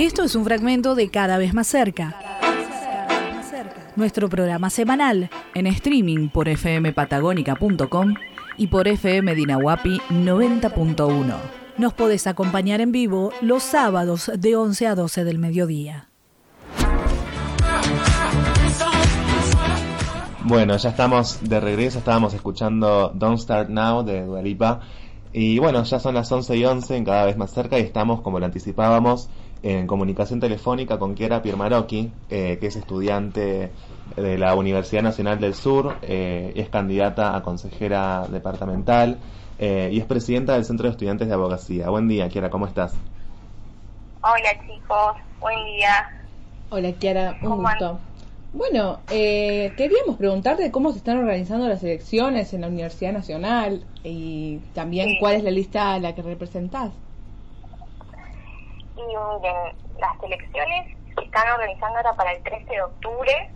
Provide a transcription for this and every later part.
Esto es un fragmento de Cada vez más cerca. Nuestro programa semanal en streaming por fmpatagónica.com y por FM Dinahuapi 90.1. Nos podés acompañar en vivo los sábados de 11 a 12 del mediodía. Bueno, ya estamos de regreso, estábamos escuchando Don't Start Now de Dualipa. Y bueno, ya son las 11 y 11, cada vez más cerca, y estamos, como lo anticipábamos, en comunicación telefónica con Kiera Piermarocchi, eh, que es estudiante de la Universidad Nacional del Sur, eh, es candidata a consejera departamental eh, y es presidenta del Centro de Estudiantes de Abogacía. Buen día, Kiara, ¿cómo estás? Hola chicos, buen día. Hola Kiara, un gusto. Bueno, eh, queríamos preguntarte cómo se están organizando las elecciones en la Universidad Nacional y también cuál es la lista a la que representás. Y miren, las elecciones se están organizando ahora para el 13 de octubre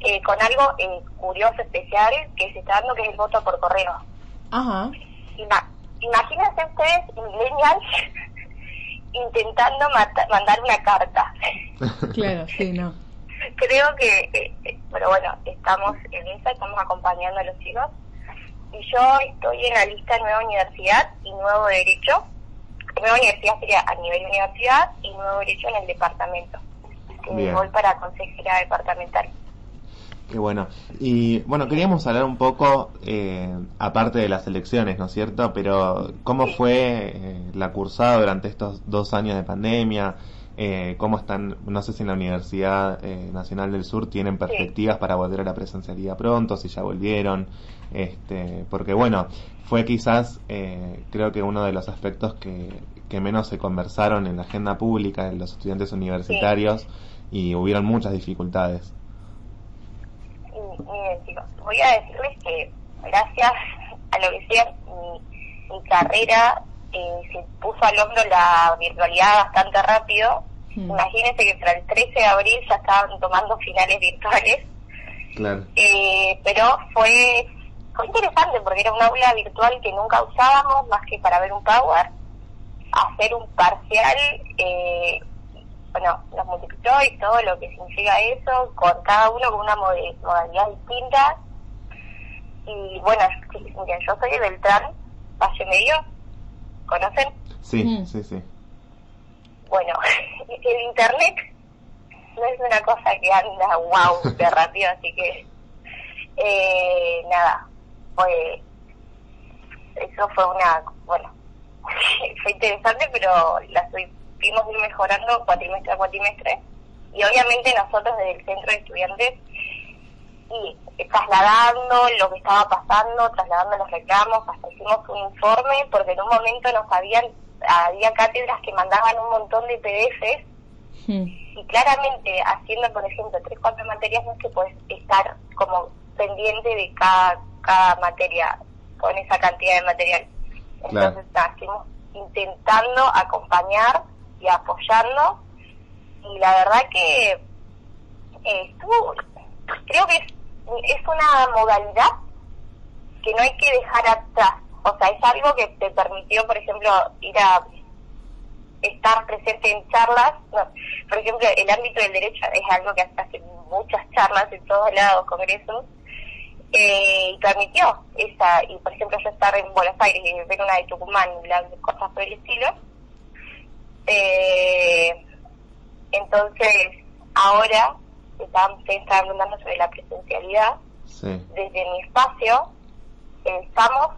eh, con algo eh, curioso, especial, que se está dando, que es el voto por correo. Ajá. imagínense ustedes, millennials, intentando mandar una carta. claro, sí, no. Creo que, eh, pero bueno, estamos en esa, estamos acompañando a los chicos. Y yo estoy en la lista Nueva Universidad y Nuevo Derecho. Nueva Universidad sería a nivel universidad y Nuevo Derecho en el departamento. voy para consejera departamental. Qué bueno. Y bueno, queríamos hablar un poco, eh, aparte de las elecciones, ¿no es cierto? Pero, ¿cómo fue eh, la cursada durante estos dos años de pandemia? Eh, ¿Cómo están, no sé si en la Universidad Nacional del Sur tienen perspectivas para volver a la presencialidad pronto, si ya volvieron? Este, porque bueno, fue quizás, creo que uno de los aspectos que, que menos se conversaron en la agenda pública de los estudiantes universitarios y hubieron muchas dificultades miren chicos, voy a decirles que gracias a lo que sea mi, carrera eh, se puso al hombro la virtualidad bastante rápido. Hmm. Imagínense que para el 13 de abril ya estaban tomando finales virtuales. Claro. Eh, pero fue, fue interesante porque era un aula virtual que nunca usábamos más que para ver un Power, hacer un parcial eh, bueno, los multiplicó y todo lo que significa eso, con cada uno con una modalidad distinta. Y bueno, miren, yo soy de Beltrán, Valle Medio, ¿conocen? Sí, mm. sí, sí. Bueno, el internet no es una cosa que anda wow de rápido, así que eh, nada, fue eso fue una, bueno, fue interesante, pero la fuimos ir mejorando cuatrimestre a cuatrimestre. Y obviamente nosotros desde el centro de estudiantes y trasladando lo que estaba pasando, trasladando los reclamos, hasta hicimos un informe porque en un momento nos habían, había cátedras que mandaban un montón de PDFs hmm. y claramente haciendo por ejemplo tres, cuatro materias no es que puedes estar como pendiente de cada, cada materia con esa cantidad de material. Entonces estamos intentando acompañar y apoyarlo. Y la verdad que eh, estuvo, creo que es, es una modalidad que no hay que dejar atrás. O sea, es algo que te permitió, por ejemplo, ir a estar presente en charlas. por ejemplo, el ámbito del derecho es algo que hace muchas charlas en todos lados, congresos, eh, y permitió esa, y por ejemplo yo estar en Buenos Aires y ver una de Tucumán, y cosas por el estilo, eh, entonces, ahora están, se está hablando sobre la presencialidad. Desde mi espacio, estamos,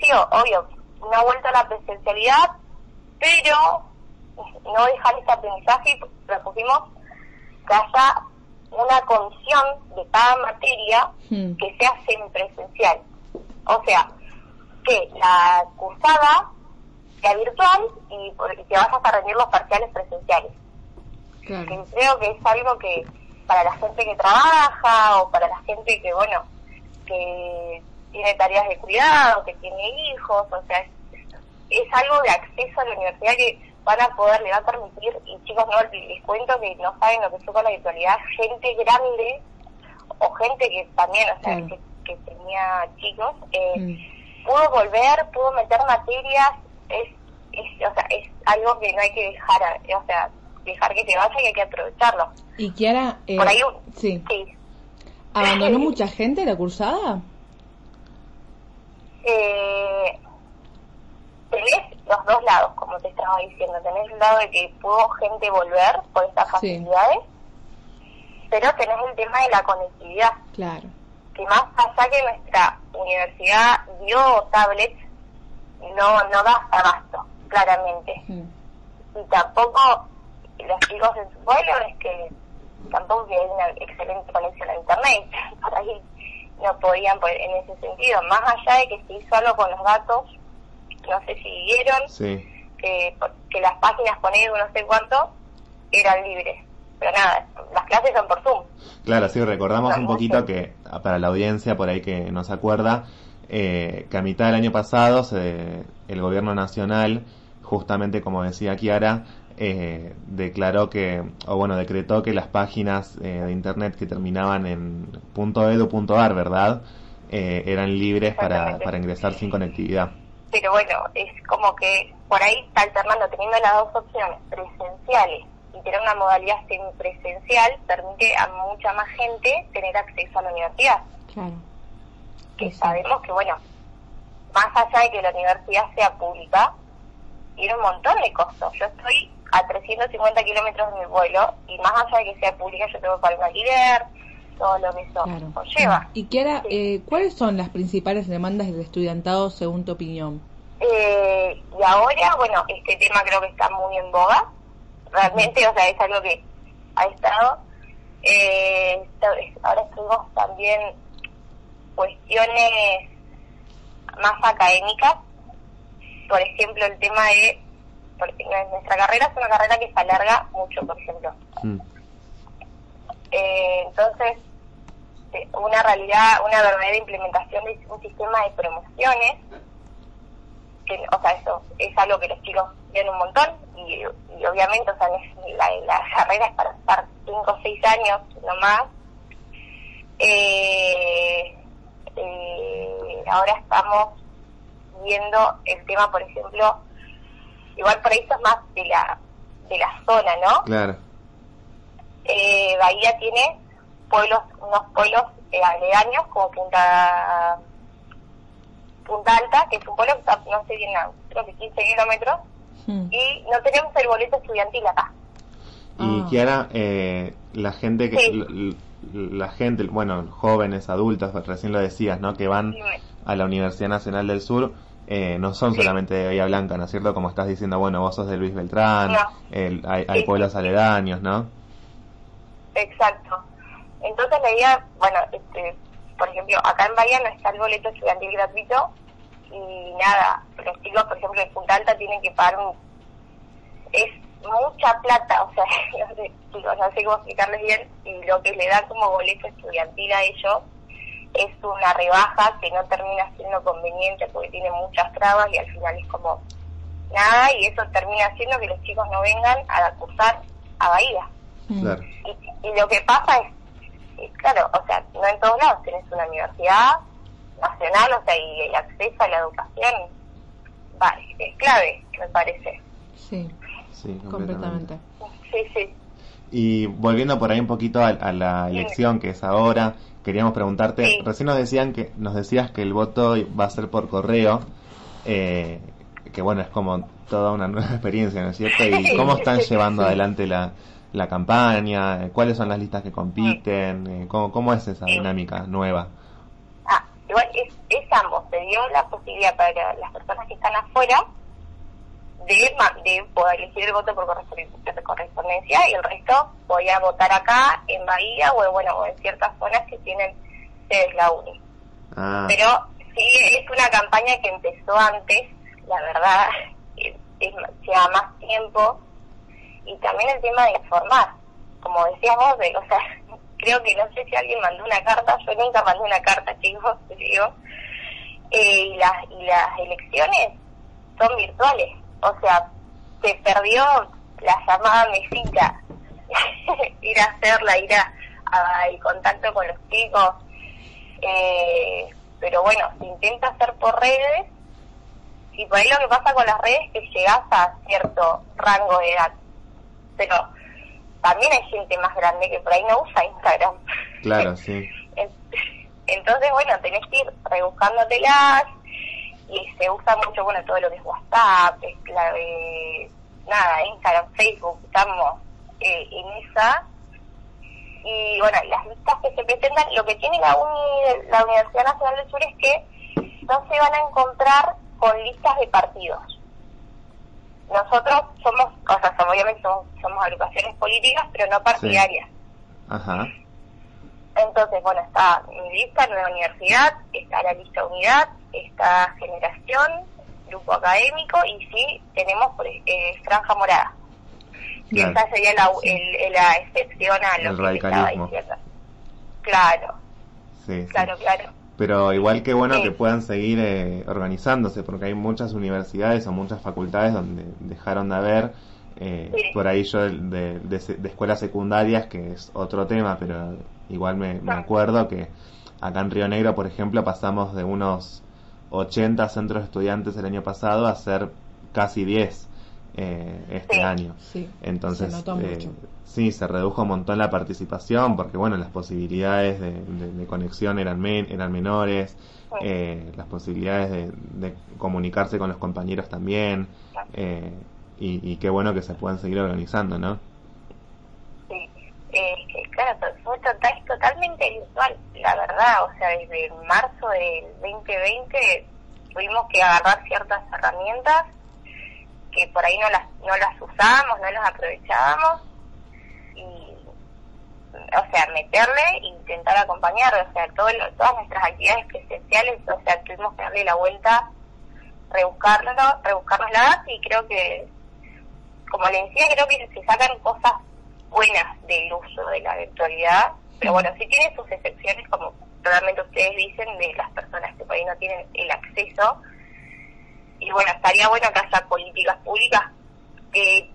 sí, obvio, una vuelta a la presencialidad, pero no dejar este aprendizaje y propusimos que haya una comisión de cada materia hmm. que sea semipresencial. O sea, que la cursada virtual y que vas a rendir los parciales presenciales. creo que es algo que para la gente que trabaja o para la gente que, bueno, que tiene tareas de cuidado, que tiene hijos, o sea, es, algo de acceso a la universidad que van a poder, le va a permitir, y chicos, no les cuento que no saben lo que fue con la virtualidad, gente grande o gente que también, o sea, que, tenía chicos, eh, mm. pudo volver, pudo meter materias es, es, o sea, es algo que no hay que dejar, o sea, dejar que se vaya y hay que aprovecharlo. Y Kiara, eh, Por ahí, sí. ¿Abandonó mucha gente la cursada? Eh, tenés los dos lados, como te estaba diciendo. Tenés el lado de que pudo gente volver por estas facilidades, pero tenés el tema de la conectividad. Claro. Que más allá que nuestra universidad dio tablets, no, no da abasto, claramente. Y tampoco los chicos en su pueblo es que tampoco que hay una excelente conexión a internet, por ahí no podían pues, en ese sentido, más allá de que se hizo algo con los datos, no sé si vieron, que, que las páginas con Edu no sé cuánto eran libres, pero nada, las clases son por Zoom. Claro, sí, recordamos un poquito que, para la audiencia por ahí que no se acuerda, eh, que a mitad del año pasado se, el gobierno nacional, justamente como decía Kiara, eh, declaró que, o bueno, decretó que las páginas eh, de internet que terminaban en .edu.ar, ¿verdad? Eh, eran libres para, para ingresar sin conectividad. Pero bueno, es como que por ahí está alternando, teniendo las dos opciones, presenciales y tener una modalidad semipresencial, permite a mucha más gente tener acceso a la universidad. Claro. Que sabemos que, bueno, más allá de que la universidad sea pública, tiene un montón de costos. Yo estoy a 350 kilómetros de mi vuelo y más allá de que sea pública yo tengo que pagar alquiler, todo lo que eso conlleva. ¿Y qué eh, cuáles son las principales demandas del estudiantado según tu opinión? Eh, y ahora, bueno, este tema creo que está muy en boga, realmente, o sea, es algo que ha estado. Eh, ahora estuvimos también cuestiones más académicas, por ejemplo, el tema de porque nuestra carrera es una carrera que se alarga mucho, por ejemplo. Mm. Eh, entonces, una realidad, una verdadera implementación de un sistema de promociones, que, o sea, eso es algo que los chicos ven un montón y, obviamente, o sea, la, carrera es para estar 5 o 6 años, no más. Eh, eh, ahora estamos viendo el tema, por ejemplo, igual por ahí es más de la, de la zona, ¿no? Claro. Eh, Bahía tiene pueblos, unos pueblos eh, aledaños como Punta Punta Alta, que es un pueblo que está, no sé bien, creo que 15 kilómetros, hmm. y no tenemos el boleto estudiantil acá. Y ah. Kiara, eh, la gente que... La, gente, bueno, jóvenes, adultos, recién lo decías, ¿no? Que van a la Universidad Nacional del Sur, eh, no son solamente de Bahía Blanca, ¿no es cierto? Como estás diciendo, bueno, vos sos de Luis Beltrán, hay, pueblos aledaños, ¿no? Exacto. Entonces la idea, bueno, este, por ejemplo, acá en Bahía no está el boleto estudiantil gratuito y nada, los chicos, por ejemplo, de Punta Alta tienen que pagar un... Es mucha plata, o sea, no sé, chicos, no sé cómo explicarles bien, y lo que le da como boleto estudiantil a ellos es una rebaja que no termina siendo conveniente porque tiene muchas trabas y al final es como nada y eso termina haciendo que los chicos no vengan a cursar a Bahía. Mm. Y, lo que pasa es, claro, o sea, no en todos lados tenés una universidad nacional, o sea, y el acceso a la educación vale, es clave, me parece. Sí, sí completamente. Sí, sí. Y volviendo por ahí un poquito a, la elección que es ahora, queríamos preguntarte, recién nos decían que nos decías que el voto va a ser por correo, eh, que bueno, es como toda una nueva experiencia, ¿no es cierto? ¿Y cómo están llevando adelante la, la campaña? ¿Cuáles son las listas que compiten? Eh, ¿Cómo, cómo es esa dinámica nueva? Ah, igual es, es ambos, se dio la posibilidad para las personas que están afuera de, de poder elegir el voto por correspondencia y el resto podía votar acá en Bahía o, bueno, en ciertas zonas que tienen sedes la UNI. Ah. Pero sí, es una campaña que empezó antes, la verdad, es, lleva más tiempo y también el tema de informar. Como decías vos, o sea, creo que no sé si alguien mandó una carta, yo nunca mandé una carta, chicos, digo, eh, y, las, y las elecciones son virtuales o sea, se perdió la llamada mesita, ir a hacerla, ir a, el contacto con los chicos, eh, pero bueno, se intenta hacer por redes y por ahí lo que pasa con las redes es que llegas a cierto rango de edad, pero también hay gente más grande que por ahí no usa Instagram. Claro, sí. Entonces, bueno, tenés que ir rebuscándotelas y se usa mucho, bueno, todo lo que es WhatsApp, de, nada, Instagram, Facebook, estamos eh, en esa. Y bueno, las listas que se presentan, lo que tiene la, la Universidad Nacional del Sur es que no se van a encontrar con listas de partidos. Nosotros somos, o sea, obviamente somos, agrupaciones políticas, pero no partidarias. Ajá. Entonces, bueno, está mi lista, Nueva Universidad, está la lista Unidad, está Generación, Grupo Académico y sí, tenemos eh, Franja Morada. Y esa sería la, la excepción a lo que estaba diciendo. Claro. Sí, claro, claro. Pero igual que bueno que puedan seguir eh, organizándose, porque hay muchas universidades o muchas facultades donde dejaron de haber, eh, por ahí yo de, de, escuelas secundarias, que es otro tema, pero igual me, me acuerdo que acá en Río Negro, por ejemplo, pasamos de unos 80 centros de estudiantes el año pasado a ser casi 10 eh, este año. Entonces, eh, sí, se redujo un montón la participación porque, bueno, las posibilidades de, conexión eran, eran menores, eh, las posibilidades de, comunicarse con los compañeros también, eh, y, qué bueno que se puedan seguir organizando, ¿no? Sí, claro, fue total, totalmente virtual, la verdad, o sea, desde marzo del 2020 tuvimos que agarrar ciertas herramientas que por ahí no las, no las usábamos, no las aprovechábamos y, o sea, meterle e intentar acompañar, o sea, todo todas nuestras actividades presenciales, o sea, tuvimos que darle la vuelta, rebuscarlo, rebuscarnos y creo que, como le decía, creo que se sacan cosas buenas del uso de la virtualidad, pero bueno, sí tiene sus excepciones, como realmente ustedes dicen, de las personas que por ahí no tienen el acceso y bueno, estaría bueno que haya políticas públicas que,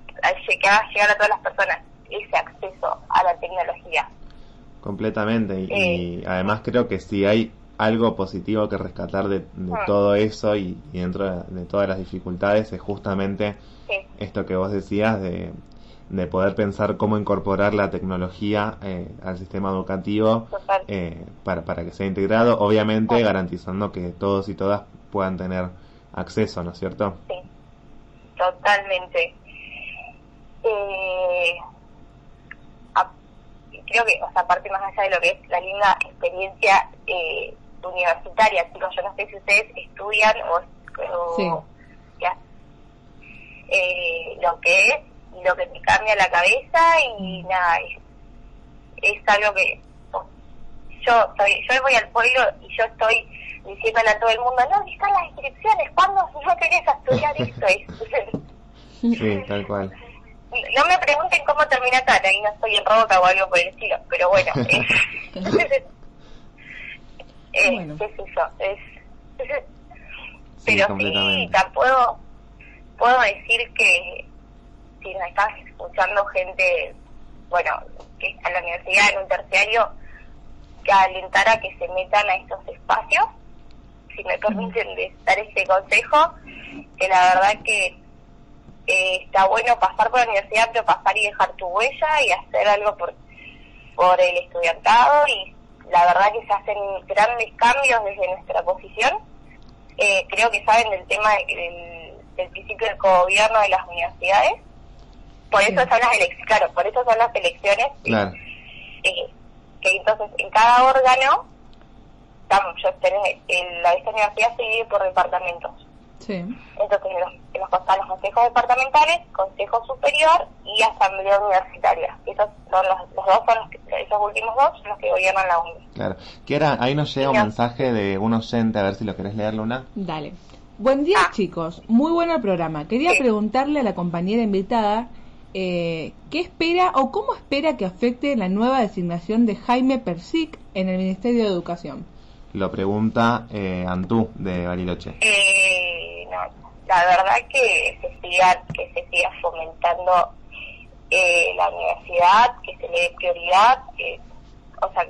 hagan llegar a todas las personas ese acceso a la tecnología. Completamente, y, eh, además creo que si hay algo positivo que rescatar de, mm. todo eso y, dentro de, todas las dificultades es justamente esto que vos decías de, de poder pensar cómo incorporar la tecnología eh, al sistema educativo eh, para, para que sea integrado, obviamente garantizando que todos y todas puedan tener acceso, ¿no es cierto? Sí, totalmente. Eh, creo que, o sea, aparte más allá de lo que es la linda experiencia eh, universitaria, chicos, yo no sé si ustedes estudian o, ya, eh, lo que es lo que me cambia la cabeza y nada, es, es algo que yo, soy, yo voy al pueblo y yo estoy diciéndole a todo el mundo, no, están las inscripciones, ¿cuándo no querés estudiar esto? sí, tal cual. No me pregunten cómo termina acá, ahí no estoy en roca o algo por el estilo, pero bueno. Eh, bueno. ¿Qué es eso? Es, pero sí, puedo, puedo decir que si me estás escuchando gente, bueno, que está en la universidad, en un terciario, que alentara que se metan a estos espacios si me permiten dar este consejo, que la verdad que eh, está bueno pasar por la universidad, pero pasar y dejar tu huella y hacer algo por, por el estudiantado y la verdad que se hacen grandes cambios desde nuestra posición. Eh, creo que saben del tema del, del principio del gobierno de las universidades. Por eso son las elecciones, claro, por eso son las elecciones. Eh, que entonces en cada órgano estamos, yo en la esta universidad se divide por departamentos. Sí. Entonces, en los, en los, los consejos departamentales, consejo superior y asamblea universitaria. Esos son los, los dos, son los esos últimos dos son los que gobiernan la UNI. Claro. era ahí nos llega un mensaje de un oyente, a ver si lo querés leer, Luna. Dale. Buen día, ah. chicos. Muy bueno el programa. Quería preguntarle a la compañera invitada eh, qué espera o cómo espera que afecte la nueva designación de Jaime Persic en el Ministerio de Educación. Lo pregunta eh, Antú de Bariloche. Eh, la verdad que se siga, que se siga fomentando eh, la universidad, que se le dé prioridad, que, o sea,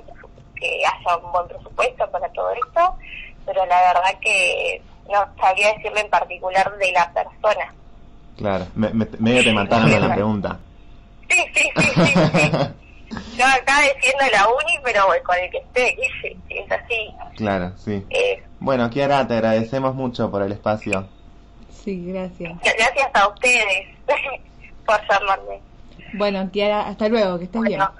que haya un buen presupuesto para todo esto, pero la verdad que no sabría decirle en particular de la persona. Claro, me, medio te mataron la pregunta. Sí, sí, sí, sí, sí. Yo acá defiendo la uni, pero con el que esté, sí, sí, es así. Claro, sí. Eh, Bueno, Kiara, te agradecemos mucho por el espacio. Sí, gracias. gracias a ustedes por llamarme. Bueno, Kiara, hasta luego, que estés bien. Bueno,